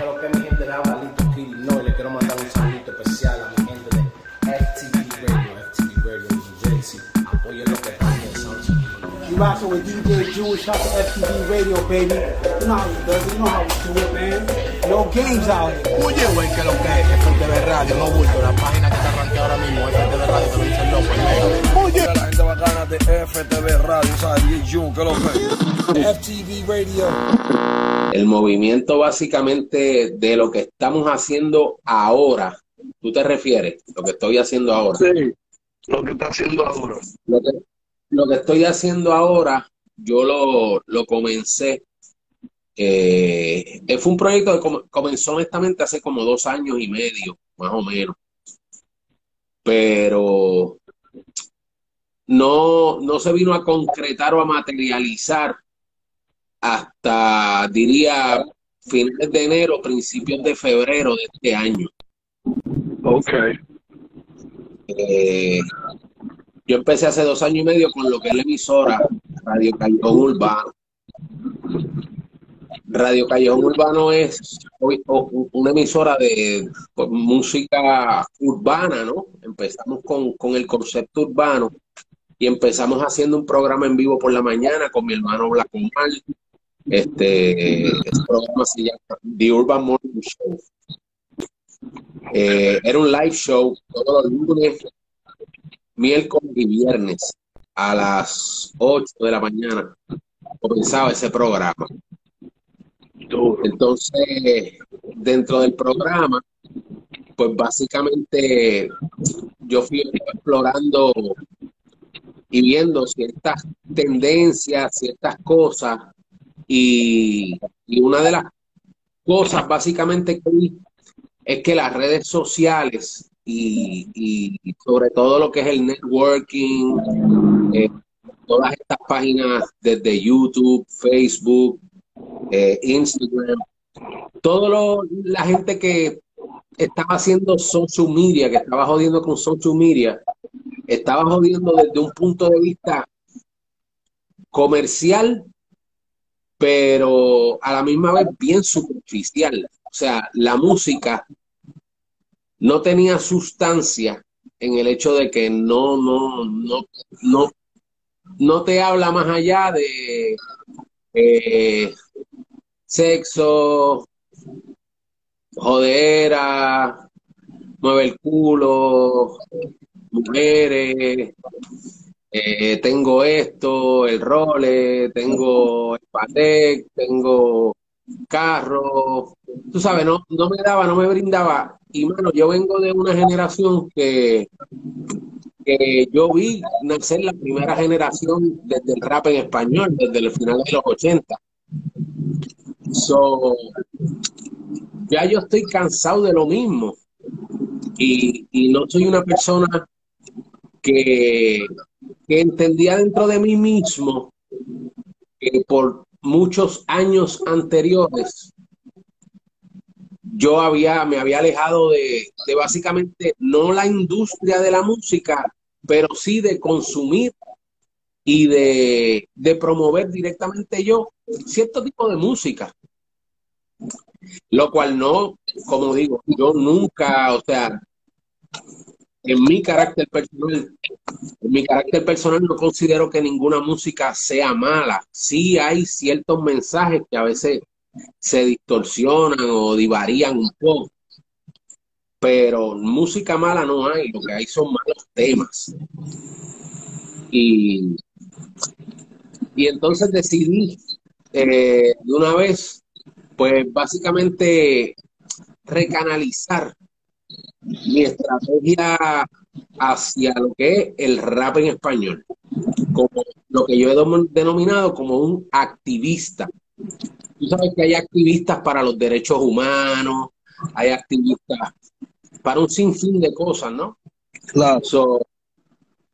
Pero que mi gente de Avalito Kitty no, y le quiero mandar un saludito especial a mi gente de FTV Radio, FTV Radio New Jersey. Apoyen lo que están pensando. You rockin' with DJ Jewish, shout to FTV Radio, baby. You know how we do it, you know how we do it, man. No games out here. Oye, güey, que lo que es FTV Radio, no bulto, la página que te arranqué ahora mismo, FTV Radio, te lo dice el loco, bacana de FTV Radio, que lo que FTV Radio. El movimiento básicamente de lo que estamos haciendo ahora, ¿tú te refieres? Lo que estoy haciendo ahora. Sí, lo que está haciendo ahora. Lo que, lo que estoy haciendo ahora, yo lo, lo comencé. eh, fue un proyecto que com- comenzó honestamente hace como dos años y medio, más o menos. Pero no, no se vino a concretar o a materializar hasta, diría, finales de enero, principios de febrero de este año. Ok. Eh, yo empecé hace dos años y medio con lo que es la emisora Radio Callejón Urbano. Radio Callejón Urbano es una emisora de pues, música urbana, ¿no? Empezamos con, con el concepto urbano y empezamos haciendo un programa en vivo por la mañana con mi hermano Black Omar. Este, programa se llama The Urban Morning Show. Eh, era un live show todos los lunes, miércoles y viernes a las 8 de la mañana. Comenzaba ese programa. Entonces, dentro del programa, pues básicamente yo fui explorando y viendo ciertas tendencias, ciertas cosas, y, y una de las cosas básicamente que vi es que las redes sociales y, y sobre todo lo que es el networking, eh, todas estas páginas desde YouTube, Facebook, eh, Instagram, todo lo, la gente que estaba haciendo social media, que estaba jodiendo con social media, estaba jodiendo desde un punto de vista comercial, pero a la misma vez bien superficial. O sea, la música no tenía sustancia en el hecho de que no, no, no, no, no te habla más allá de eh, sexo, jodera, mueve el culo, mujeres, eh, tengo esto, el role, tengo el Patek, tengo carro, tú sabes, no, no me daba, no me brindaba. Y mano, yo vengo de una generación que, que yo vi nacer la primera generación desde el rap en español, desde el final de los 80. So, ya yo estoy cansado de lo mismo. Y, y no soy una persona que, entendía dentro de mí mismo que por muchos años anteriores yo había, me había alejado de, de básicamente no la industria de la música, pero sí de consumir y de, de promover directamente yo cierto tipo de música. Lo cual no, como digo, yo nunca, o sea, en mi carácter personal, en mi carácter personal no considero que ninguna música sea mala. Sí hay ciertos mensajes que a veces se distorsionan o divarían un poco, pero música mala no hay, lo que hay son malos temas. Y, y entonces decidí eh, de una vez, pues básicamente recanalizar mi estrategia hacia lo que es el rap en español, como lo que yo he denominado como un activista. Tú sabes que hay activistas para los derechos humanos, hay activistas para un sinfín de cosas, ¿no? Claro. So,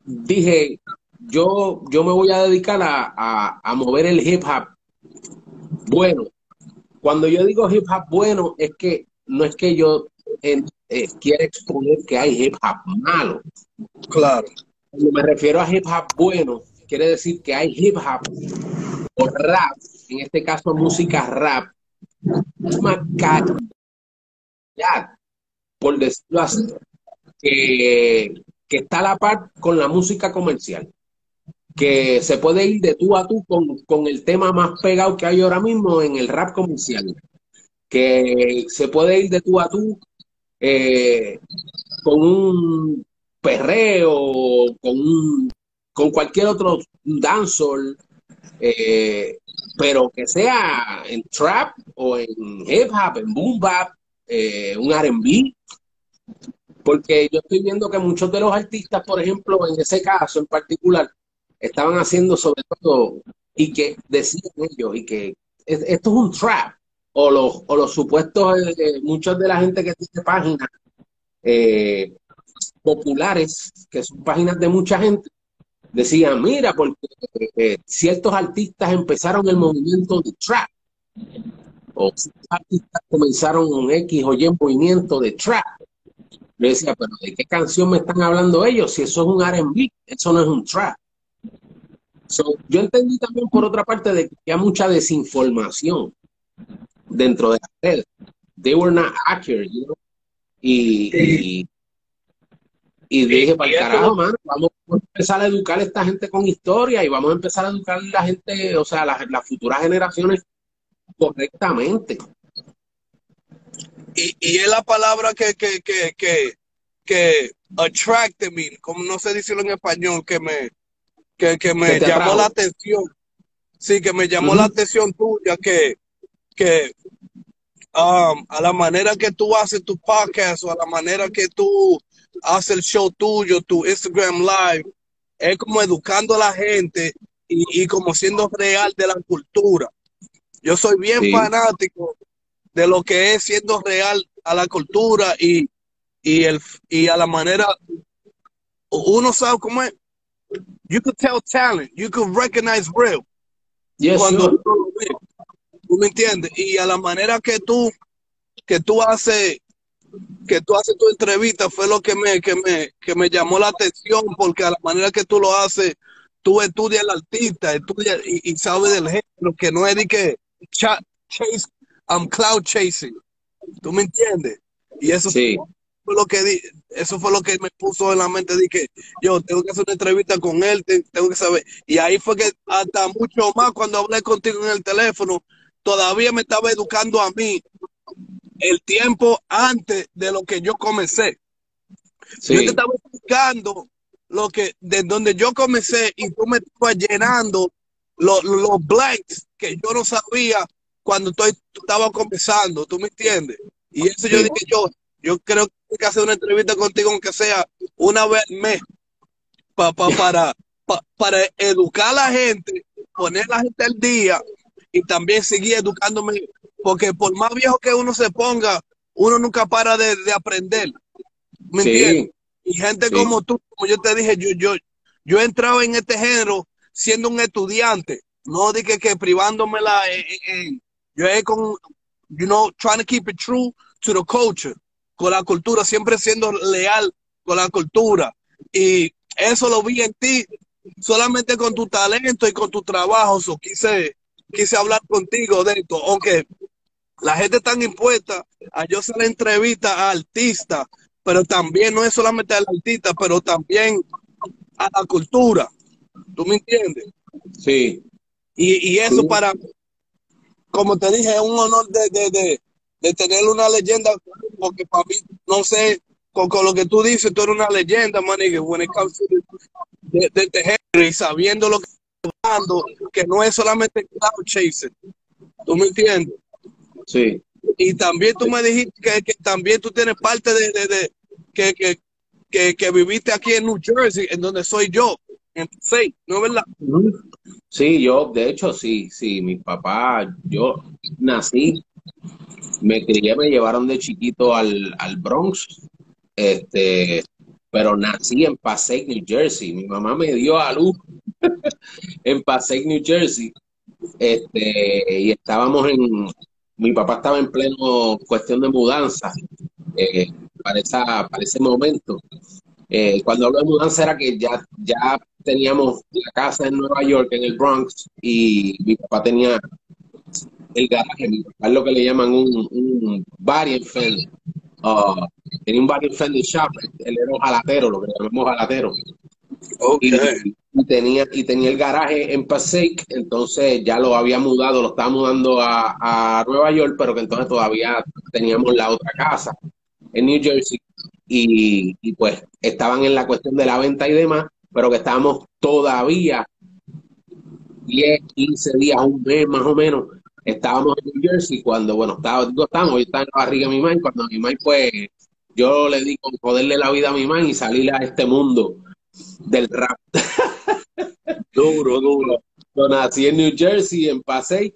dije, yo, yo me voy a dedicar a, a, a mover el hip hop bueno. Cuando yo digo hip hop bueno, es que no es que yo eh, quiera exponer que hay hip hop malo. Claro. Cuando me refiero a hip hop bueno, quiere decir que hay hip hop o rap, en este caso música rap, más caro, comunidad, por decirlo así, que, que está a la par con la música comercial que se puede ir de tú a tú con, con, el tema más pegado que hay ahora mismo en el rap comercial, que se puede ir de tú a tú eh, con un perreo, con, un, con cualquier otro dancehall, eh, pero que sea en trap o en hip hop, en boom bap, eh, un R&B, porque yo estoy viendo que muchos de los artistas, por ejemplo, en ese caso en particular, estaban haciendo sobre todo y que decían ellos y que esto es un trap o los, o los supuestos, eh, muchos de la gente que tiene páginas eh, populares, que son páginas de mucha gente, decían, mira, porque eh, ciertos artistas empezaron el movimiento de trap, o ciertos artistas comenzaron un X o Y movimiento de trap. Yo decía, pero ¿de qué canción me están hablando ellos? Si eso es un R&B, eso no es un trap yo entendí también por otra parte de que había mucha desinformación dentro de la red. They were not accurate, you know? Y, y, dije, para el carajo, man, vamos a empezar a educar a esta gente con historia y vamos a empezar a educar a la gente, o sea, las, las futuras generaciones correctamente. Y, y es la palabra que, que, que, que, que attract me, como no sé decirlo en español, que me, que, que me llamó la atención. Sí, que me llamó la atención tuya, que, que um, a la manera que tú haces tu podcast o a la manera que tú haces el show tuyo, tu Instagram Live, es como educando a la gente y, y como siendo real de la cultura. Yo soy bien fanático de lo que es siendo real a la cultura y, y, el, y a la manera, uno sabe cómo es, you could tell talent, you could recognize real. cuando tú me entiendes y a la manera que tú que tú haces que tú haces tu entrevista fue lo que me que me que me llamó la atención porque a la manera que tú lo haces tú estudias al artista estudias y, sabes del género que no es de que chase I'm cloud chasing. Tú me entiendes y eso sí. fue lo que di, eso fue lo que me puso en la mente de que yo tengo que hacer una entrevista con él, tengo que saber. Y ahí fue que hasta mucho más cuando hablé contigo en el teléfono, todavía me estaba educando a mí el tiempo antes de lo que yo comencé. Yo te estaba explicando lo que, de donde yo comencé y tú me estabas llenando los, los blanks que yo no sabía cuando estoy, estaba comenzando, ¿tú me entiendes? Y eso yo dije, yo, yo creo que hay que hacer una entrevista contigo, aunque sea una vez al mes, para, para educar a la gente, poner a la gente al día y también seguir educándome, porque por más viejo que uno se ponga, uno nunca para de, aprender. ¿Me entiendes? Y gente como tú, como yo te dije, yo, yo, yo he entrado en este género siendo un estudiante, no dije que privándomela, yo he con, you know, trying to keep it true to the culture con la cultura, siempre siendo leal con la cultura. Y eso lo vi en ti, solamente con tu talento y con tu trabajo. So, quise, quise hablar contigo de esto, aunque la gente está impuesta a yo hacer entrevista a artistas, pero también no es solamente al artista, pero también a la cultura. ¿Tú me entiendes? Sí. Y, y eso para, como te dije, es un honor de, de, de, de tener una leyenda, porque para mí, no sé, con, lo que tú dices, tú eres una leyenda, man, y when it comes de, de, y sabiendo lo que que no es solamente cloud chasing. ¿Tú me entiendes? Sí. Y también tú me dijiste que, también tú tienes parte de, de, que, que, que, que, viviste aquí en New Jersey, en donde soy yo, en sí, ¿no es verdad? Sí, yo, de hecho, sí, sí, mi papá, yo nací me crié, me llevaron de chiquito al, al Bronx, este, pero nací en Passaic, New Jersey. Mi mamá me dio a luz en Passaic, New Jersey. Este, y estábamos en, mi papá estaba en pleno cuestión de mudanza eh, para, esa, para ese momento. Eh, cuando hablo de mudanza era que ya, ya teníamos la casa en Nueva York, en el Bronx, y mi papá tenía el garaje, es lo que le llaman un, un bar uh, tenía un barrio friendly shop, él era un jalatero, lo que llamamos jalatero. Okay. Y, y tenía, y tenía el garaje en Passaic, entonces ya lo había mudado, lo estaba mudando a, a Nueva York, pero que entonces todavía teníamos la otra casa en New Jersey. Y, y pues estaban en la cuestión de la venta y demás, pero que estábamos todavía 10, 15 días, un mes más o menos, estábamos en New Jersey cuando, bueno, estaba, estábamos, yo estaba en la barriga de mi mamá, cuando mi mamá, pues, yo le di con joderle la vida a mi mamá y salir a este mundo del rap. Duro, duro. Yo nací en New Jersey, en Passaic,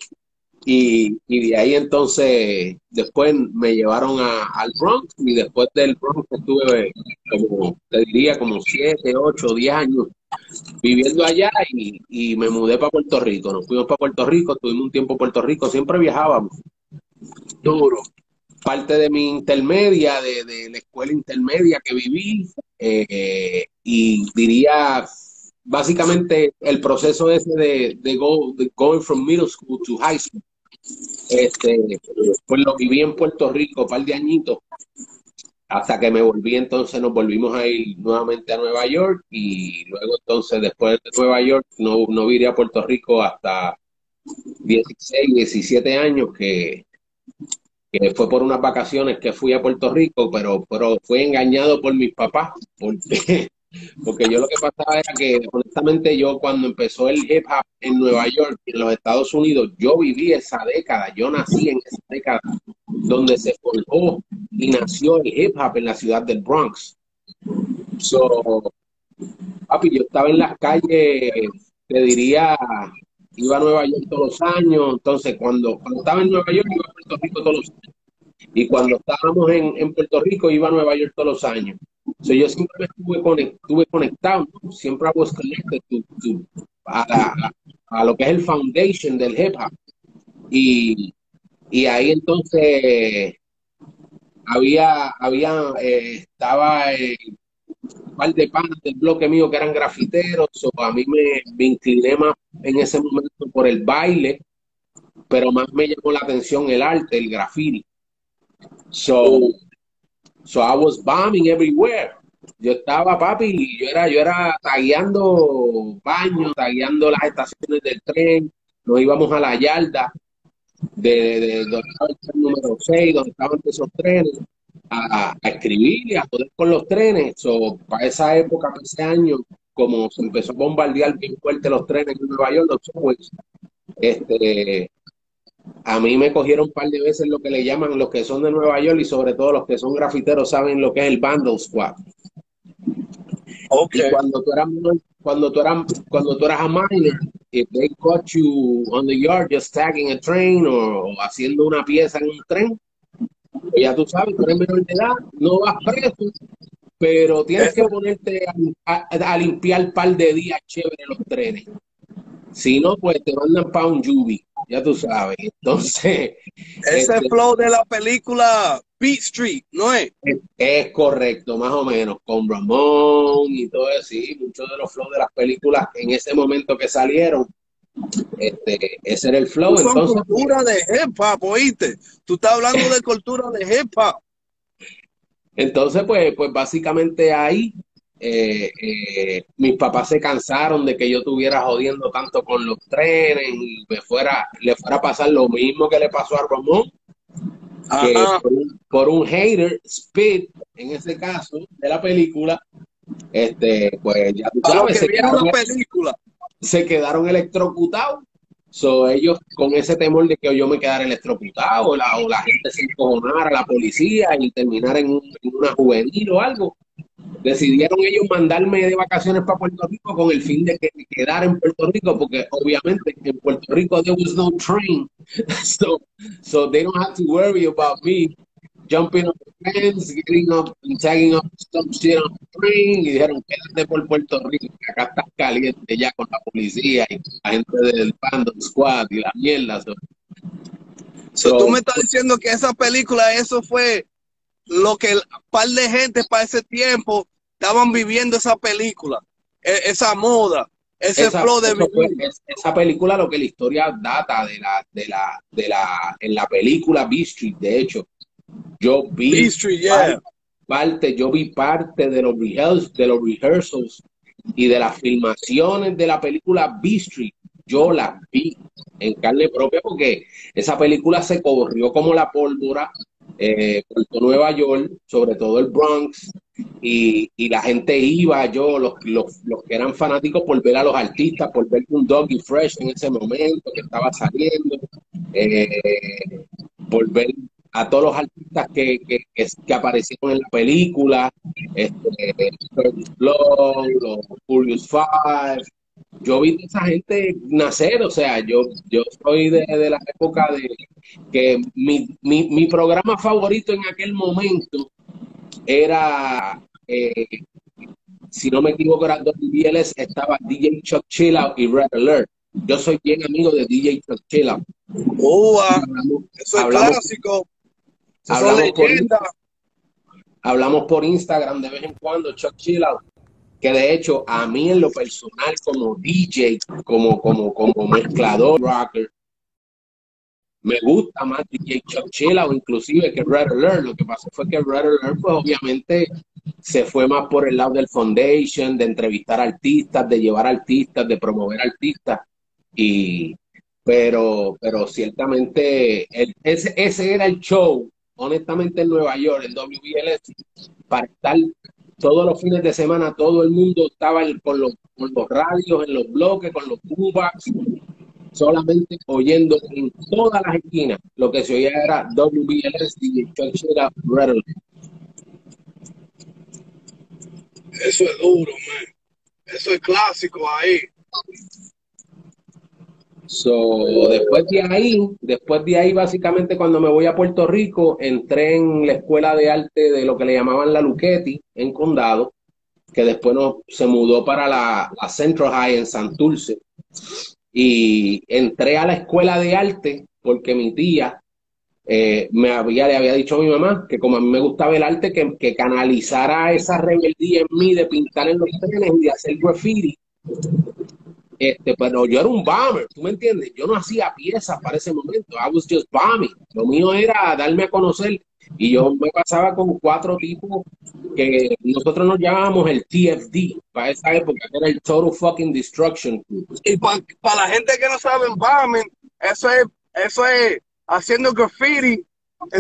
y, y de ahí entonces, después me llevaron a, al Bronx, y después del Bronx estuve como, te diría, como 7, 8, 10 años viviendo allá y, y me mudé para Puerto Rico. Nos fuimos para Puerto Rico, tuvimos un tiempo en Puerto Rico, siempre viajábamos. Duro. Parte de mi intermedia, de, de la escuela intermedia que viví, eh, y diría básicamente el proceso ese de, de, go, de going from middle school to high school. Este, pues lo viví en Puerto Rico un par de añitos, hasta que me volví, entonces nos volvimos a ir nuevamente a Nueva York y luego entonces después de Nueva York no, no a Puerto Rico hasta 16, 17 años que, que fue por unas vacaciones que fui a Puerto Rico, pero, pero fui engañado por mis papás, porque, porque yo lo que pasaba era que honestamente yo cuando empezó el hip hop en Nueva York, en los Estados Unidos, yo viví esa década, yo nací en esa década donde se forjó y nació el hip hop en la ciudad del Bronx. So, papi, yo estaba en las calles, te diría, iba a Nueva York todos los años, entonces cuando, cuando estaba en Nueva York iba a Puerto Rico todos los años. Y cuando estábamos en, en Puerto Rico iba a Nueva York todos los años. So, yo siempre estuve, conect, estuve conectado, siempre a, la, a, lo que es el foundation del hip. Y, y ahí entonces había, había, eh, estaba eh, un par de panas del bloque mío que eran grafiteros, o a mí me, me incliné más en ese momento por el baile, pero más me llamó la atención el arte, el graffiti. So, so I was bombing everywhere. Yo estaba, papi, yo era, yo era tagueando baños, tagueando las estaciones del tren, nos íbamos a la yarda de, de, de donde estaba el tren número 6, donde estaban esos trenes, a, a escribir y a poder con los trenes. So, para esa época, para ese año, como se empezó a bombardear bien fuerte los trenes en Nueva York, los subways, este, a mí me cogieron un par de veces lo que le llaman los que son de Nueva York y sobre todo los que son grafiteros saben lo que es el Vandal Squad. Okay. Y cuando tú eras cuando tú eras cuando tú eras a minor, if they caught you on the yard just tagging a train o, haciendo una pieza en un tren, ya tú sabes, tú eres menor de edad, no vas preso, pero tienes que ponerte a, a, a limpiar un par de días chévere los trenes. Si no, pues te mandan para un jubi, ya tú sabes. Entonces. Ese este, flow de la película Beat Street, ¿no es? es? Es, correcto, más o menos, con Ramón y todo eso, sí, muchos de los flows de las películas en ese momento que salieron. Este, ese era el flow. Son Entonces, cultura de hip hop, oíste. Tú estás hablando de cultura de hip hop. Entonces, pues, pues básicamente ahí eh, eh, mis papás se cansaron de que yo estuviera jodiendo tanto con los trenes y me fuera, le fuera a pasar lo mismo que le pasó a Ramón, que por un, por un, hater, Speed, en ese caso, de la película, este, pues ya tú sabes, se quedaron, película. Se quedaron electrocutados. So, ellos con ese temor de que yo me quedara electrocutado o la, gente se encojonara, la policía y terminar en, un, en una juvenil o algo, decidieron ellos mandarme de vacaciones para Puerto Rico con el fin de que quedara en Puerto Rico, porque obviamente en Puerto Rico there was no train, so, so they don't have to worry about me jumping on the fence, getting up and tagging up some shit on the train, y dijeron, quédate por Puerto Rico, que acá estás caliente ya con la policía y la gente del Bando Squad y la mierda. So, so, tú me estás diciendo que esa película, eso fue lo que el par de gente para ese tiempo estaban viviendo esa película, esa moda, ese esa, flow de fue, esa película lo que la historia data de la de la de la en la película B Street de hecho Yo vi yeah. parte, yo vi parte de los, rehearsals, de los rehearsals y de las filmaciones de la película B Street. Yo las vi en carne propia porque esa película se corrió como la pólvora eh, por Nueva York, sobre todo el Bronx, y, y la gente iba, yo, los, los, los que eran fanáticos por ver a los artistas, por ver un Doggy Fresh en ese momento que estaba saliendo, eh, por ver a todos los artistas que, que, que, que aparecieron en la película, este, Blow, los Furious Five. Yo vi a esa gente nacer, o sea, yo, yo soy de, de la época de que mi, mi, mi programa favorito en aquel momento era, eh, si no me equivoco, era WBLS, estaba DJ Chuck Chillout y Red Alert. Yo soy bien amigo de DJ Chuck Chillout. Eso es hablamos- clásico. Hablamos por, leyendas. hablamos por Instagram de vez en cuando, Chuck Chillout, que de hecho a mí en lo personal como DJ, como, como, como mezclador rocker, me gusta más DJ Chuck Chillout inclusive que Red Alert. Lo que pasó fue que Red Alert pues obviamente se fue más por el lado del foundation, de entrevistar artistas, de llevar artistas, de promover artistas y pero pero ciertamente el- ese, ese era el show honestamente en Nueva York, en WBLS, para estar todos los fines de semana, todo el mundo estaba con, los, con los radios, en los bloques, con los boombox, solamente oyendo en todas las esquinas. Lo que se oía era WBLS, Chillout, Red Alert. Eso es duro, man. Eso es clásico ahí. So, después de ahí, después de ahí, básicamente cuando me voy a Puerto Rico, entré en la escuela de arte de lo que le llamaban la Luchetti en Condado, que después no, se mudó para la, la Central High en Santurce. Y entré a la escuela de arte porque mi tía eh, me había, le había dicho a mi mamá que como a mí me gustaba el arte, que, que canalizara esa rebeldía en mí de pintar en los trenes y de hacer graffiti. Este, pero yo era un bomber, ¿tú me entiendes? Yo no hacía piezas para ese momento. I was just bombing. Lo mío era darme a conocer. Y yo me pasaba con cuatro tipos que nosotros nos llamábamos el TFD para esa época, era el Total Fucking Destruction. Y para la gente que no sabe embalming, eso es, eso es haciendo graffiti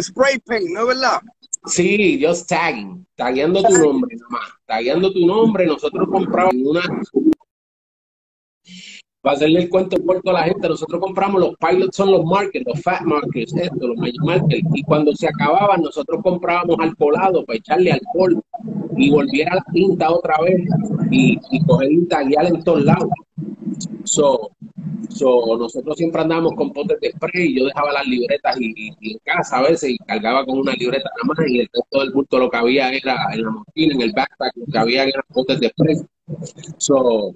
spray paint, ¿no es verdad? Sí, just tagging, tagueando tu nombre nomás, tagueando tu nombre. Nosotros compramos una. Para hacerle el cuento corto a la gente, nosotros compramos los pilots, son los markers, los fat markers, esto, los markers. Y cuando se acababan, nosotros comprábamos alcoholado para echarle alcohol y volviera la tinta otra vez y, y coger y taguear en todos lados. So, so, nosotros siempre andábamos con potes de spray. Yo dejaba las libretas y, y- y en casa a veces y cargaba con una libreta nada más y el resto del bulto lo que había era en la mochila, en el backpack, lo que había eran potes de spray. So,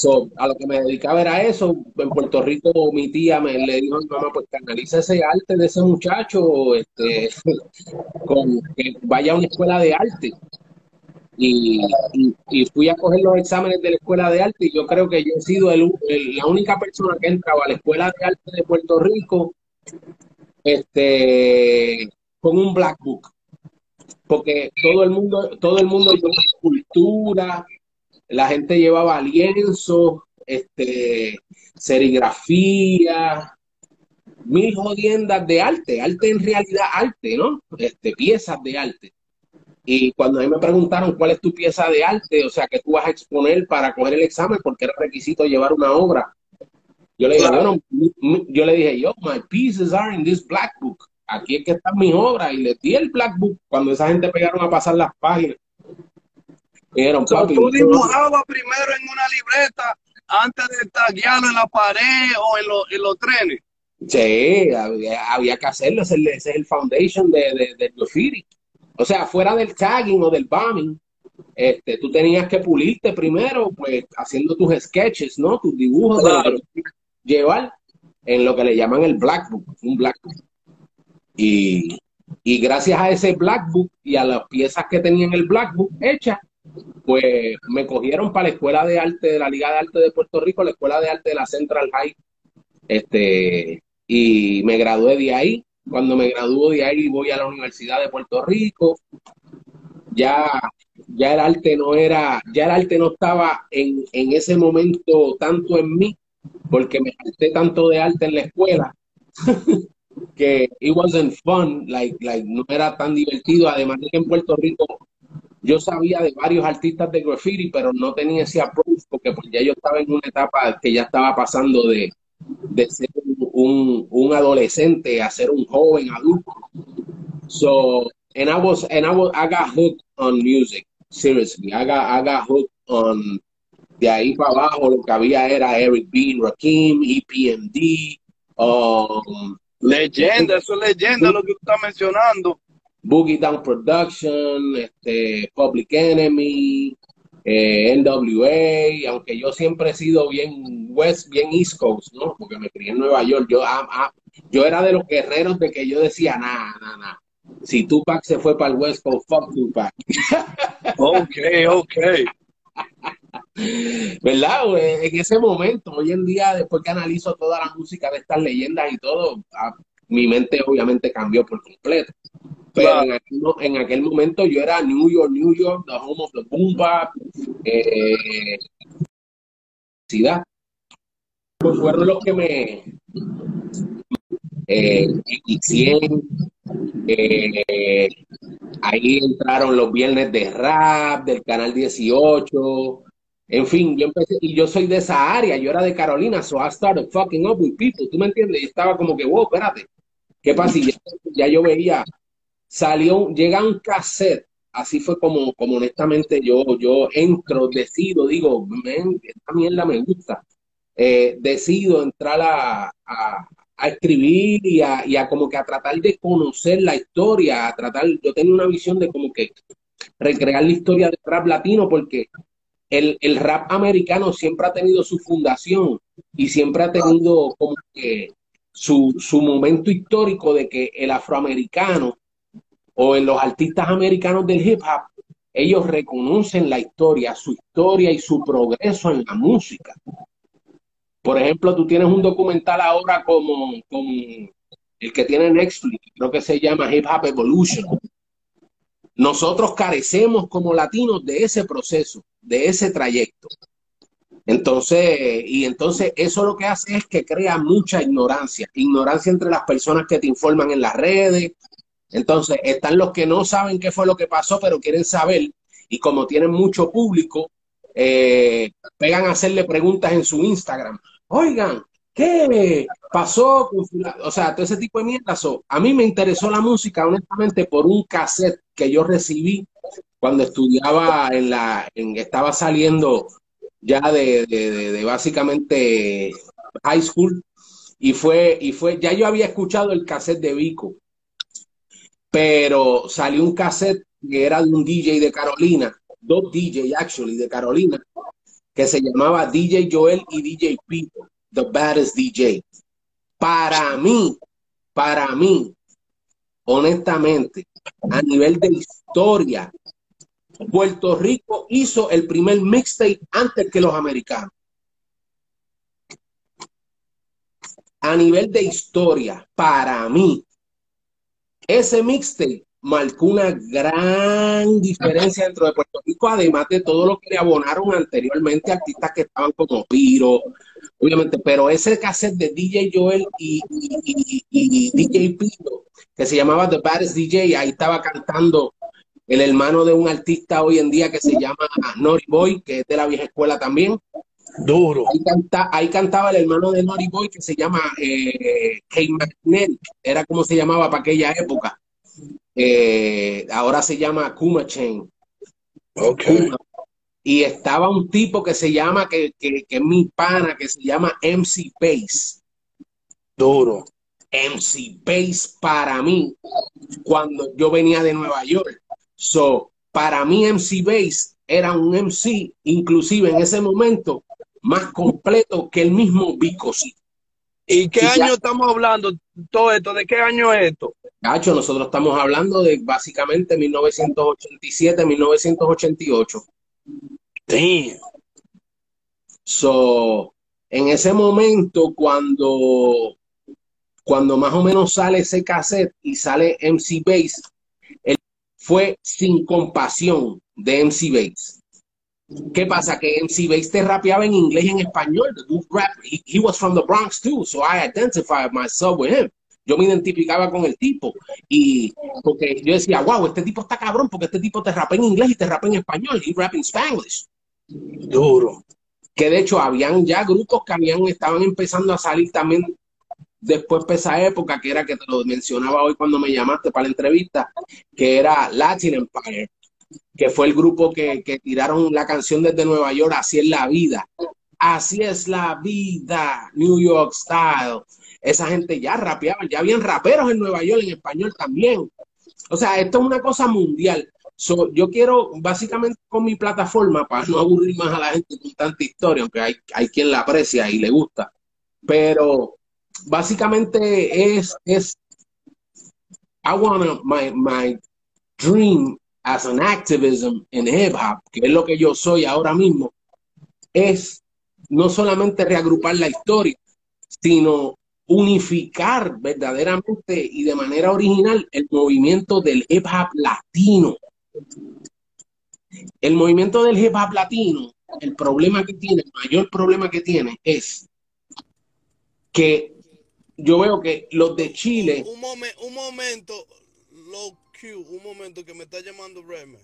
so, a lo que me dedicaba era eso. En Puerto Rico mi tía me le dijo a mi mamá, pues canaliza ese arte de ese muchacho, este, con que vaya a una escuela de arte y, y- fui a coger los exámenes de la escuela de arte y yo creo que yo he sido el, la única persona que ha entrado a la escuela de arte de Puerto Rico este con un black book porque todo el mundo todo el mundo llevaba escultura la gente llevaba lienzo este serigrafía mil jodiendas de arte arte en realidad arte no este piezas de arte y cuando a mí me preguntaron cuál es tu pieza de arte, o sea, que tú vas a exponer para coger el examen, porque era requisito llevar una obra, yo le dije, bueno, yo le dije, yo, my pieces are in this black book. Aquí es que están mis obras. Y les di el black book cuando esa gente pegaron a pasar las páginas. Dijeron, papi, tú dibujabas primero en una libreta antes de taguearlo en la pared o en, los- en los trenes. Sí, había, había que hacerlo, ese, es el- foundation de, de, del graffiti. O sea, fuera del tagging o del bombing, este, tú tenías que pulirte primero, pues, haciendo tus sketches, ¿no? Tus dibujos lo Claro. llevar en lo que le llaman el black book, un black book. Y, y gracias a ese black book y a las piezas que tenía en el black book hechas, pues me cogieron para la Escuela de Arte de la Liga de Arte de Puerto Rico, la Escuela de Arte de la Central High, este, y me gradué de ahí. Cuando me graduó de ahí voy a la Universidad de Puerto Rico. Ya, ya el arte no era, ya el arte no estaba en, en ese momento tanto en mí, porque me gasté tanto de arte en la escuela que it wasn't fun, like, like no era tan divertido. Además de que en Puerto Rico yo sabía de varios artistas de graffiti, pero no tenía ese approach porque pues ya yo estaba en una etapa que ya estaba pasando de, de ser un, un adolescente a ser un joven adulto. So, and I was, and I was, I got hooked on music, seriously. I got, I got hooked on, de ahí para abajo lo que había era Eric Bean, Rakim, EPMD, um, leyenda, eso es leyenda lo que está mencionando. Boogie Down Production, este, Public Enemy, eh, NWA, aunque yo siempre he sido bien West, bien East Coast, ¿no? Porque me crié en Nueva York. Yo, ah, ah, yo era de los guerreros de que yo decía, nada, nada, nada. Si Tupac se fue para el West Coast, fuck Tupac. ok, ok. ¿Verdad? En ese momento, hoy en día, después que analizo toda la música de estas leyendas y todo, ah, mi mente obviamente cambió por completo. Pero en, aquel, en, aquel, momento yo era New York, New York, the home of the boom bap, eh, pues fueron los que me eh, eh, ahí entraron los viernes de rap del canal 18 en fin, yo empecé, y yo soy de esa área, yo era de Carolina, so I started fucking up with people, ¿tú me entiendes? Y estaba como que, wow, espérate, ¿qué pasa? Y ya, yo veía, salió, llega un cassette, así fue como, como honestamente yo, yo entro, decido, digo, esta mierda me gusta, eh, decido entrar a, a, escribir y a, y a como que a tratar de conocer la historia, a tratar, yo tenía una visión de como que recrear la historia del rap latino porque el, el, rap americano siempre ha tenido su fundación y siempre ha tenido como que su, su momento histórico de que el afroamericano o en los artistas americanos del hip hop, ellos reconocen la historia, su historia y su progreso en la música. Por ejemplo, tú tienes un documental ahora como, como el que tiene Netflix, creo que se llama Hip Hop Evolution. Nosotros carecemos como latinos de ese proceso, de ese trayecto. Entonces, y entonces eso lo que hace es que crea mucha ignorancia, ignorancia entre las personas que te informan en las redes. Entonces, están los que no saben qué fue lo que pasó, pero quieren saber, y como tienen mucho público, eh, pegan a hacerle preguntas en su Instagram. Oigan, ¿qué pasó? O sea, todo ese tipo de mierda. a mí me interesó la música, honestamente, por un cassette que yo recibí cuando estudiaba en la, en, estaba saliendo ya de, de, básicamente high school y fue, y fue, ya yo había escuchado el cassette de Vico, pero salió un cassette que era de un DJ de Carolina, dos DJ actually de Carolina, que se llamaba DJ Joel y DJ Pito, The Baddest DJ. Para mí, para mí, honestamente, a nivel de historia, Puerto Rico hizo el primer mixtape antes que los americanos. A nivel de historia, para mí, ese mixtape marcó una gran diferencia dentro de Puerto Rico, además de todo lo que le abonaron anteriormente artistas que estaban como Piro, obviamente, pero ese cassette de DJ Joel y, DJ Piro, que se llamaba The Baddest DJ, ahí estaba cantando el hermano de un artista hoy en día que se llama Nori Boy, que es de la vieja escuela también. Duro. Ahí, cantaba el hermano de Nori Boy que se llama eh, era como se llamaba para aquella época. Eh, ahora se llama Kuma Chain. Okay. Y estaba un tipo que se llama, que, que, que es mi pana, que se llama MC Pace. Duro. MC Pace para mí, cuando yo venía de Nueva York. So, para mí MC Bass era un MC, inclusive en ese momento, más completo que el mismo Vico. ¿Y qué año estamos hablando? Todo esto, ¿de qué año es esto? Gacho, nosotros estamos hablando de básicamente 1987, 1988. Damn. So, en ese momento, cuando, cuando más o menos sale ese cassette y sale MC Bass, él fue sin compasión de MC Bass. ¿Qué pasa? Que MC Bass te rapeaba en inglés y en español. rap, he, he, was from the Bronx too, so I identified myself with him. Yo me identificaba con el tipo y porque yo decía, wow, este tipo está cabrón porque este tipo te rapa en inglés y te rapa en español. He rap in Spanglish. Duro. Que de hecho habían ya grupos que habían estaban empezando a salir también después de esa época, que era que te lo mencionaba hoy cuando me llamaste para la entrevista, que era Latin Empire, que fue el grupo que, que tiraron la canción desde Nueva York, Así es la vida. Así es la vida, New York Style. Esa gente ya rapeaba, ya habían raperos en Nueva York en español también. O sea, esto es una cosa mundial. yo quiero, básicamente con mi plataforma, para no aburrir más a la gente con tanta historia, aunque hay, hay quien la aprecia y le gusta, pero básicamente es, es I want my, my dream as an activism in hip hop, que es lo que yo soy ahora mismo, es no solamente reagrupar la historia, sino unificar verdaderamente y de manera original el movimiento del hip hop latino. El movimiento del hip hop latino, el problema que tiene, el mayor problema que tiene es que yo veo que los de Chile. Un, momento, un momento, low Q, un momento que me está llamando Redman.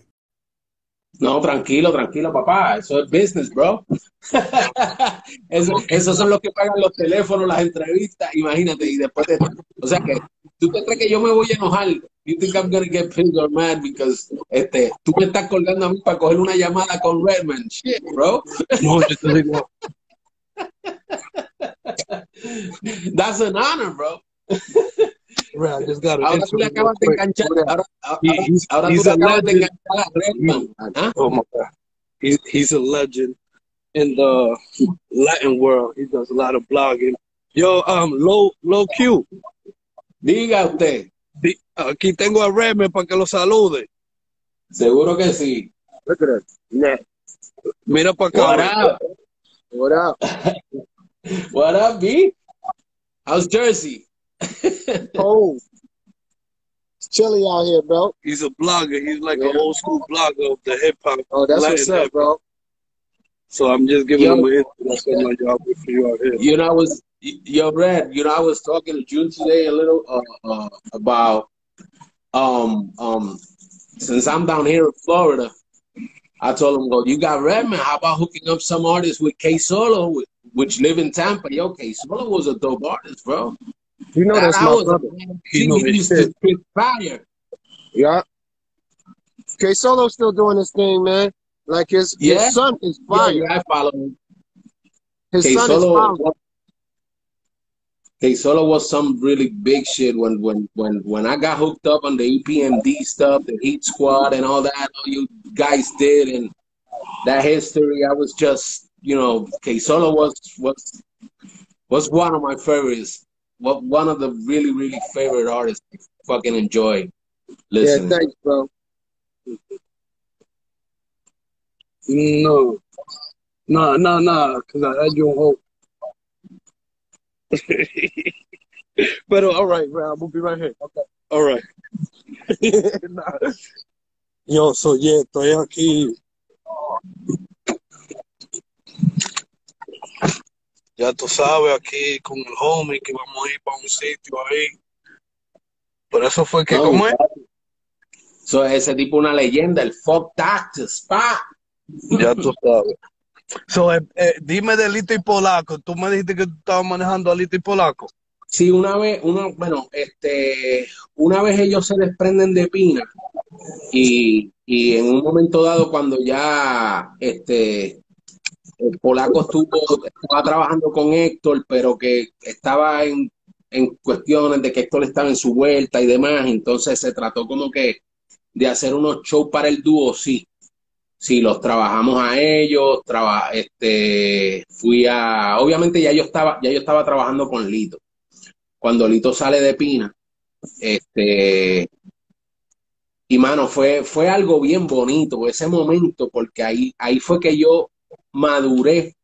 No, tranquilo, tranquilo, papá. Eso es business, bro. eso, esos son los que pagan los teléfonos, las entrevistas, imagínate. Y después de. O sea que tú te crees que yo me voy a enojar. You think I'm gonna get pissed or mad because este, tú me estás colgando a mí para coger una llamada con Redman. Shit, bro. No, yo te digo. That's an honor, bro. Right, just got ahora tú le acabas de enganchar. Ahora, ahora, he's, ahora he's tú le acabas de enganchar a Redman. My God. He's, he's a legend in the Latin world. He does a lot of blogging. Yo, um, low, low Q. Diga usted. Aquí tengo a Redman para que lo salude. Seguro que sí. Look. Mira para acá. What up? What up? what up, B? How's Jersey? Oh, it's chilly out here, bro. He's a blogger. He's like yeah. an old school blogger of the hip hop. Oh, that's Latin what's up, bro. So I'm just giving yo, him a That's what my job for you out here. You know, I was yo, Red. You know, I was talking to June today a little uh, uh, about um um since I'm down here in Florida. I told him, "Well, you got Redman. How about hooking up some artists with K Solo, which live in Tampa? Yo, K Solo was a dope artist, bro. You know that's my brother. He, he used to spit fire. Yeah. K Solo's still doing his thing, man. Like his, yeah? his son is fire. Yeah, yeah I follow him. His K son Solo, is fire. K Solo was some really big shit when when when when I got hooked up on the EPMD stuff, the Heat Squad, and all that. All you guys did, and that history. I was just, you know, K Solo was was was one of my favorites what one of the really really favorite artists I fucking enjoy listening. Yeah, thanks, bro. No, no, no, no, because I had you on hope. but uh, all right, bro, I'm gonna be right here. Okay. All right. nah. Yo, so yeah, estoy aquí Ya tú sabes, aquí con el homie que vamos a ir para un sitio ahí. Por eso fue que, no, ¿cómo es? So, ese tipo una leyenda, el fuck doctor, spa. Ya tú sabes. So, eh, eh, dime de Lito y Polaco. Tú me dijiste que tú estabas manejando a Lito y Polaco. Sí, una vez, uno, bueno, este, una vez ellos se desprenden de Pina y, y en un momento dado cuando ya, este, el polaco estuvo, estaba trabajando con Héctor, pero que estaba en, en cuestiones de que Héctor estaba en su vuelta y demás, entonces se trató como que de hacer unos shows para el dúo, sí. Sí, los trabajamos a ellos, traba, este, fui a, obviamente ya yo estaba, ya yo estaba trabajando con Lito. Cuando Lito sale de Pina, este, y mano, fue, fue algo bien bonito ese momento, porque ahí, ahí fue que yo maduré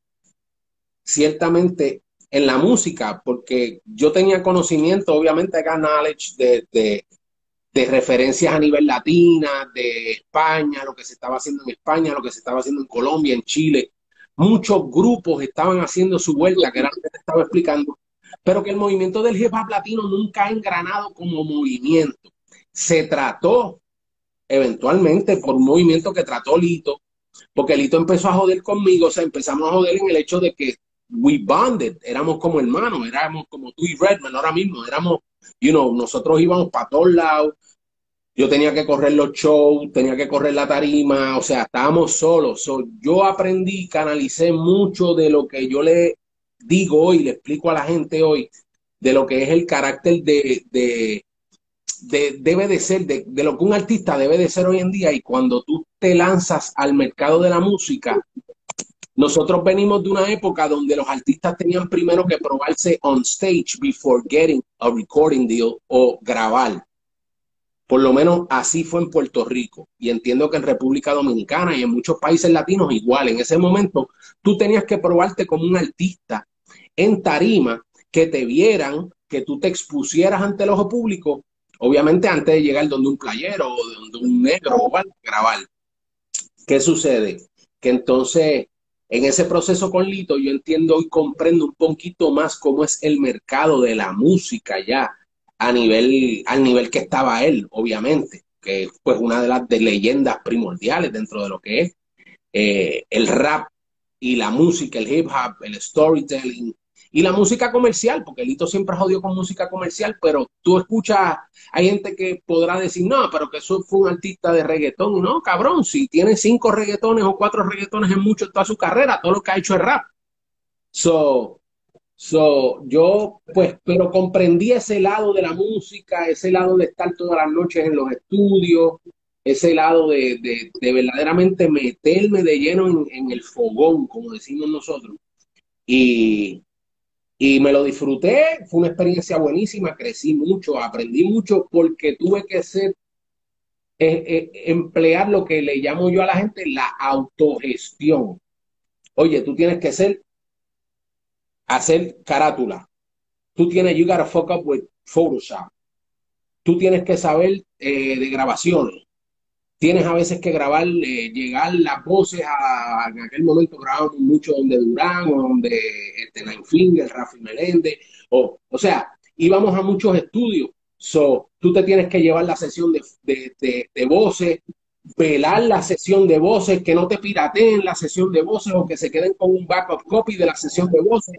ciertamente en la música, porque yo tenía conocimiento, obviamente, de knowledge de, de, referencias a nivel latina, de España, lo que se estaba haciendo en España, lo que se estaba haciendo en Colombia, en Chile. Muchos grupos estaban haciendo su vuelta, que era lo que te estaba explicando, pero que el movimiento del hip hop latino nunca ha engranado como movimiento. Se trató eventualmente por un movimiento que trató Lito, porque Lito empezó a joder conmigo, o sea, empezamos a joder en el hecho de que we bonded, éramos como hermanos, éramos como tú y Redman ahora mismo, éramos, you know, nosotros íbamos para todos lados, yo tenía que correr los shows, tenía que correr la tarima, o sea, estábamos solos. yo aprendí, canalicé mucho de lo que yo le digo hoy, le explico a la gente hoy, de lo que es el carácter de, de, de debe de ser, de, de, lo que un artista debe de ser hoy en día. Y cuando tú te lanzas al mercado de la música, nosotros venimos de una época donde los artistas tenían primero que probarse on stage before getting a recording deal o grabar. Por lo menos así fue en Puerto Rico. Y entiendo que en República Dominicana y en muchos países latinos igual. En ese momento tú tenías que probarte como un artista en tarima, que te vieran, que tú te expusieras ante el ojo público, obviamente antes de llegar donde un playero o donde un negro o grabar. ¿Qué sucede? Que entonces en ese proceso con Lito yo entiendo y comprendo un poquito más cómo es el mercado de la música ya a nivel, al nivel que estaba él, obviamente, que es pues una de las leyendas primordiales dentro de lo que es eh, el rap y la música, el hip hop, el storytelling, y la música comercial, porque Lito siempre jodió con música comercial, pero tú escuchas, hay gente que podrá decir, no, pero que eso fue un artista de reggaetón. No, cabrón, si tiene cinco reggaetones o cuatro reggaetones en mucho toda su carrera, todo lo que ha hecho es rap. So, so, yo, pues, pero comprendí ese lado de la música, ese lado de estar todas las noches en los estudios, ese lado de, de, verdaderamente meterme de lleno en, en el fogón, como decimos nosotros. Y, y me lo disfruté, fue una experiencia buenísima, crecí mucho, aprendí mucho porque tuve que ser, eh, eh, emplear lo que le llamo yo a la gente la autogestión. Oye, tú tienes que ser, hacer carátula. Tú tienes, you gotta fuck up with Photoshop. Tú tienes que saber eh, de grabaciones tienes a veces que grabar, eh, llegar las voces a, en aquel momento grabamos mucho donde Durán o donde este, Nine Finger, Rafi Meléndez, o, o sea, íbamos a muchos estudios. So, tú te tienes que llevar la sesión de, de, de, voces, velar la sesión de voces, que no te pirateen la sesión de voces o que se queden con un backup copy de la sesión de voces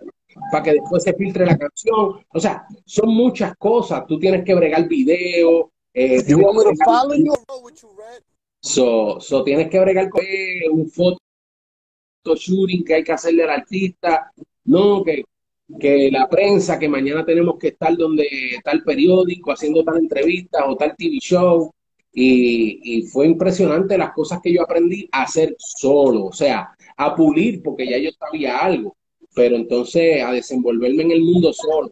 para que después se filtre la canción. O sea, son muchas cosas. Tú tienes que bregar video. Eh, So, so tienes que bregar con un foto shooting que hay que hacerle al artista, no, que, que la prensa, que mañana tenemos que estar donde tal periódico haciendo tal entrevista o tal TV show. Y, y, fue impresionante las cosas que yo aprendí a hacer solo, o sea, a pulir, porque ya yo sabía algo, pero entonces a desenvolverme en el mundo solo.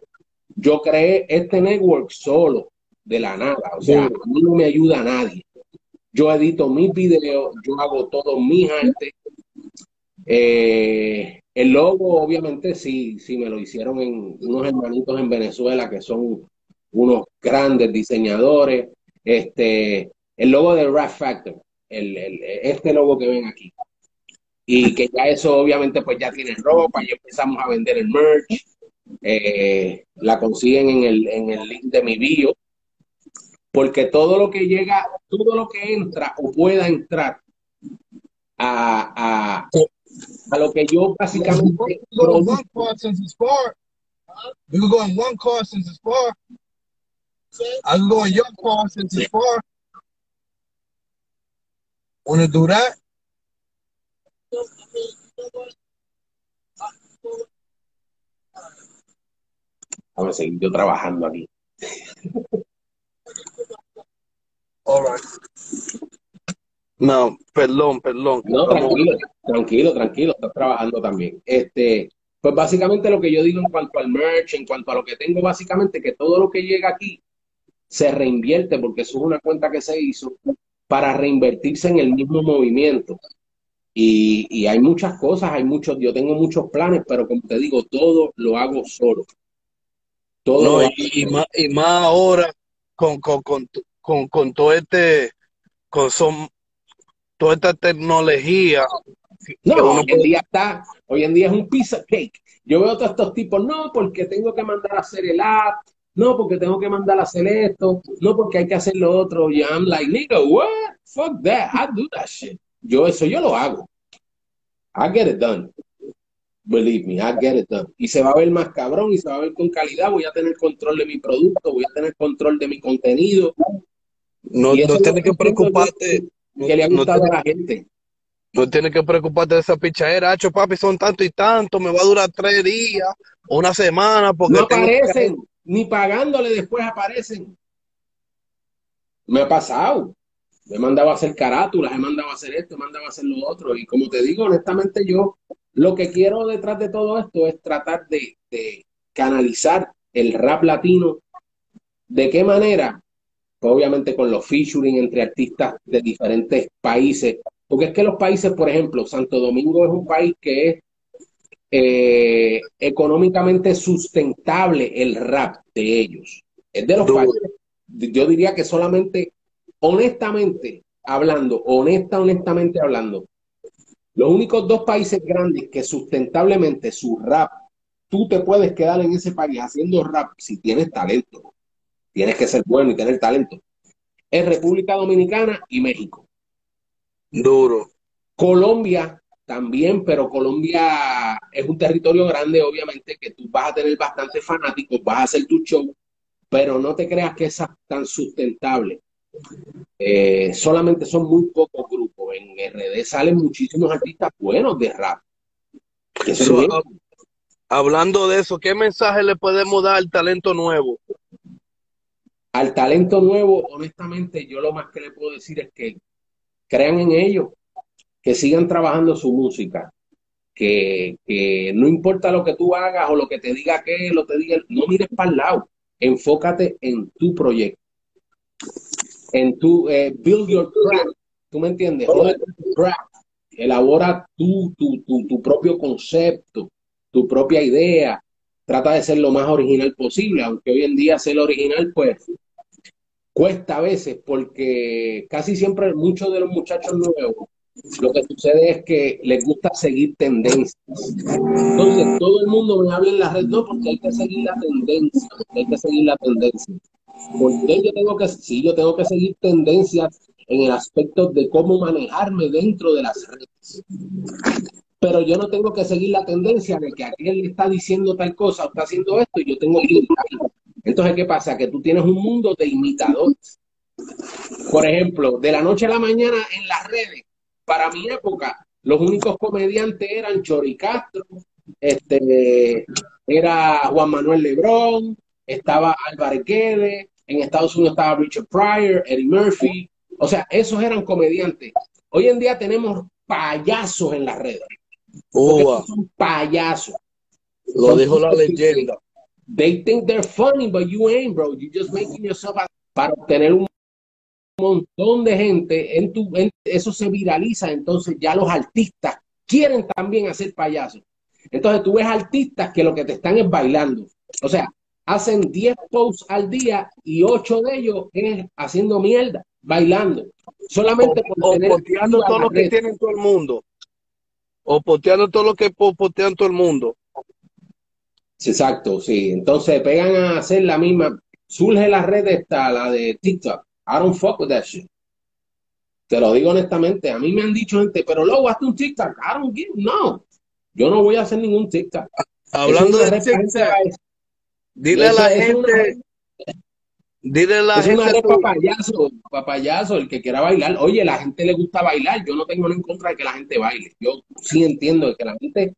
Yo creé este network solo, de la nada, o sea, a mí no me ayuda a nadie. Yo edito mis videos, yo hago todo mi arte. Eh, el logo, obviamente, sí, sí me lo hicieron en unos hermanitos en Venezuela que son unos grandes diseñadores. Este, el logo de Rap Factor, el, este logo que ven aquí. Y que ya eso, obviamente, pues ya tiene ropa, ya empezamos a vender el merch. Eh, la consiguen en el, en el link de mi bio porque todo lo que llega, todo lo que entra o pueda entrar a, a, a lo que yo básicamente produzco. You can go in one car since it's far. I can go in your car since it's far. Wanna do that? Vamos a seguir yo trabajando aquí. No, perdón, perdón. No, tranquilo, tranquilo, tranquilo, estás trabajando también. Este, pues básicamente lo que yo digo en cuanto al merch, en cuanto a lo que tengo, básicamente que todo lo que llega aquí se reinvierte, porque eso es una cuenta que se hizo para reinvertirse en el mismo movimiento. Y, hay muchas cosas, hay muchos, yo tengo muchos planes, pero como te digo, todo lo hago solo. Todo y, más, y más ahora con, con, con, con, todo este, con son, toda esta tecnología. No, hoy en día está, hoy en día es un piece of cake. Yo veo a todos estos tipos, no, porque tengo que mandar a hacer el app, no, porque tengo que mandar a hacer esto, no, porque hay que hacer lo otro. Y I'm like, nigga, what? Fuck that, I do that shit. Yo eso yo lo hago. I get it done. Believe me, I get it done. Y se va a ver más cabrón y se va a ver con calidad. Voy a tener control de mi producto, voy a tener control de mi contenido. No, no tienes que preocuparte. Que le ha gustado a la gente. No tienes que preocuparte de esa pichadera. Hacho, papi, son tanto y tanto. Me va a durar tres días una semana. Porque no aparecen, ni pagándole después aparecen. Me ha pasado. Me mandaba a hacer carátulas, he mandado a hacer esto, he mandado a hacer lo otro. Y como te digo, honestamente, yo lo que quiero detrás de todo esto es tratar de, canalizar el rap latino. ¿De qué manera? Pues obviamente con los featuring entre artistas de diferentes países. Porque es que los países, por ejemplo, Santo Domingo es un país que es eh, económicamente sustentable el rap de ellos. Es de los países, yo diría que solamente honestamente hablando, honesta, honestamente hablando, los únicos dos países grandes que sustentablemente su rap, tú te puedes quedar en ese país haciendo rap si tienes talento. Tienes que ser bueno y tener talento. Es República Dominicana y México. Duro. Colombia también, pero Colombia es un territorio grande, obviamente, que tú vas a tener bastantes fanáticos, vas a hacer tu show, pero no te creas que es tan sustentable. Eh, solamente son muy pocos grupos. En RD salen muchísimos artistas buenos de rap. hablando de eso, ¿qué mensaje le podemos dar al talento nuevo? Al talento nuevo, honestamente, yo lo más que le puedo decir es que crean en ellos, que sigan trabajando su música, que, que no importa lo que tú hagas o lo que te diga que, lo te diga, no mires para el lado, enfócate en tu proyecto en tu eh, build your craft, ¿tú me entiendes? elabora tu, tu, tu, tu propio concepto, tu propia idea, trata de ser lo más original posible, aunque hoy en día ser original, pues cuesta a veces, porque casi siempre muchos de los muchachos nuevos, lo que sucede es que les gusta seguir tendencias. Entonces, todo el mundo me habla en la red, no, porque hay que seguir la tendencia, hay que seguir la tendencia. Porque yo tengo que, sí, yo tengo que seguir tendencias en el aspecto de cómo manejarme dentro de las redes. Pero yo no tengo que seguir la tendencia de que aquel está diciendo tal cosa o está haciendo esto y yo tengo que imitarlo. Entonces, ¿qué pasa? Que tú tienes un mundo de imitadores. Por ejemplo, de la noche a la mañana en las redes, para mi época, los únicos comediantes eran Chori Castro, este, era Juan Manuel Lebrón, estaba Guedes, en Estados Unidos estaba Richard Pryor, Eddie Murphy. O sea, esos eran comediantes. Hoy en día tenemos payasos en las redes. Oh, son payasos. Lo dijo la leyenda. They think they're funny, but you ain't, bro. You're just making yourself para obtener un montón de gente. En tu, eso se viraliza. Entonces ya los artistas quieren también hacer payasos. Entonces tú ves artistas que lo que te están es bailando. O sea, hacen 10 posts al día y 8 de ellos es haciendo mierda, bailando. Solamente por tener posteando todo lo que tienen todo el mundo. O posteando todo lo que postean todo el mundo. Exacto, sí. Entonces pegan a hacer la misma. Surge la red esta, la de TikTok. I don't fuck with that shit. Te lo digo honestamente. A mí me han dicho gente, pero luego hazte un TikTok. I don't give, no. Yo no voy a hacer ningún TikTok. Hablando de TikTok. Dile a la gente. Dile a la gente. papayazo, papayazo, el que quiera bailar. Oye, la gente le gusta bailar. Yo no tengo nada en contra de que la gente baile. Yo sí entiendo que la gente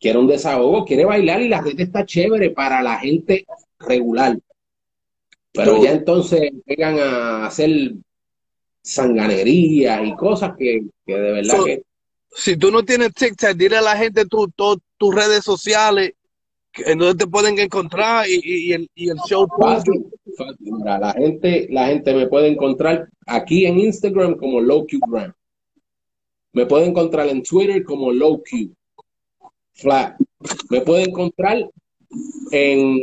quiere un desahogo, quiere bailar y la gente está chévere para la gente regular. Pero ya entonces llegan a hacer sanganería y cosas que, de verdad que. Si tú no tienes TikTok, dile a la gente tus redes sociales en donde te pueden encontrar y, el, show la gente la gente me puede encontrar aquí en Instagram como LowQGram Me puede encontrar en Twitter como Low Q. Flat. Me puede encontrar en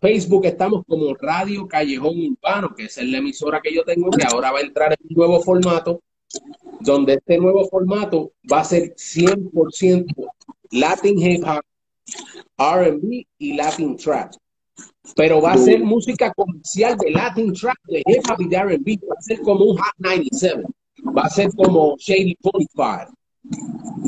Facebook, estamos como Radio Callejón Urbano, que es la emisora que yo tengo, que ahora va a entrar en un nuevo formato, donde este nuevo formato va a ser 100% Latin Hip Hop, RB y Latin Trap. Pero va a ser música comercial de Latin Trap, de Hip Hop y de RB. Va a ser como un Hot 97. Va a ser como Shady 45.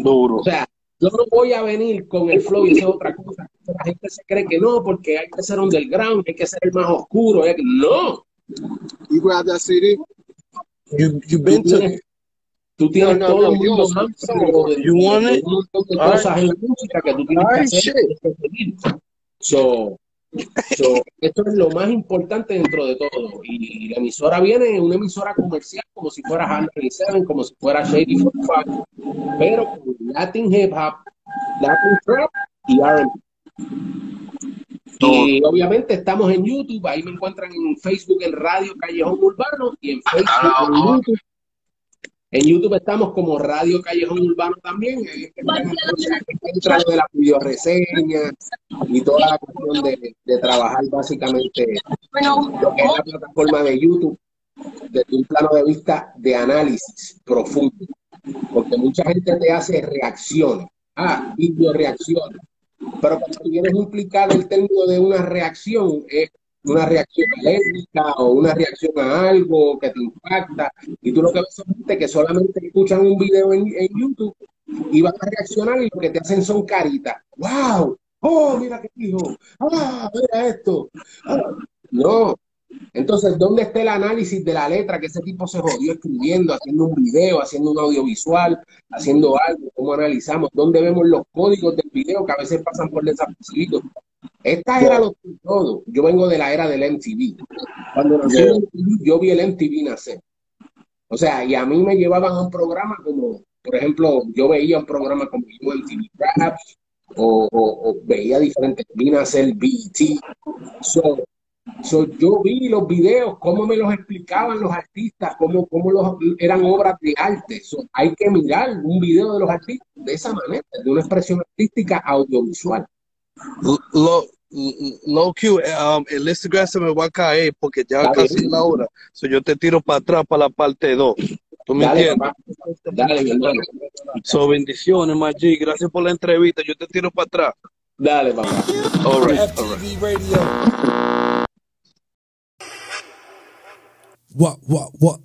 Duro. O sea, yo no voy a venir con el flow y hacer otra cosa. La gente se cree que no, porque hay que ser underground, hay que ser el más oscuro. No. You grab that CD? You, you've been to. Tú tienes No, no, todo no, el mundo yo- máximo de, You want it? un montón de All cosas en la música que tú tienes All que right, hacer. shit. y seguir. So, so, esto es lo más importante dentro de todo. Y la emisora viene una emisora comercial como si fuera Hard 97, como si fuera Shady 45, pero con Latin Hip Hop, Latin Trap y R&B. Y obviamente estamos en YouTube, ahí me encuentran en Facebook en Radio Callejón Urbano y en Facebook en YouTube. En YouTube estamos como Radio Callejón Urbano también. ahí es que tenemos- entra lo de la videoreseña y toda la cuestión de, de trabajar básicamente lo que es la plataforma de YouTube desde un plano de vista de análisis profundo. Porque mucha gente te hace reacciones. Ah, video reacciones. Pero cuando a implicar el término de una reacción, es una reacción alérgica o una reacción a algo que te impacta, y tú lo que ves gente que solamente escuchan un video en, en YouTube y van a reaccionar y lo que te hacen son caritas. ¡Wow! ¡Oh, mira qué dijo! ¡Ah, mira esto! Ah. No. Entonces, ¿dónde está el análisis de la letra que ese tipo se jodió escribiendo, haciendo un video, haciendo un audiovisual, haciendo algo? ¿Cómo analizamos? ¿Dónde vemos los códigos del video que a veces pasan por desapercibidos? Esta era lo que todo. Yo vengo de la era del MTV. Cuando nació el MTV, yo vi el MTV nacer. O sea, y a mí me llevaban a un programa como, por ejemplo, yo veía un programa como MTV Raps o, veía diferentes, vi nacer BET. So, so, yo vi los videos, cómo me los explicaban los artistas, cómo, cómo los, eran obras de arte. So, hay que mirar un video de los artistas de esa manera, de una expresión artística audiovisual. Low, low Q, um, el Instagram se me va a caer porque ya Dale. casi es la hora. So yo te tiro para atrás para la parte 2. ¿Tú me Dale, entiendes? Dale. So bendiciones, Maggi. Gracias por la entrevista. Yo te tiro para atrás. Dale, papá. All right, all right. What, what, what?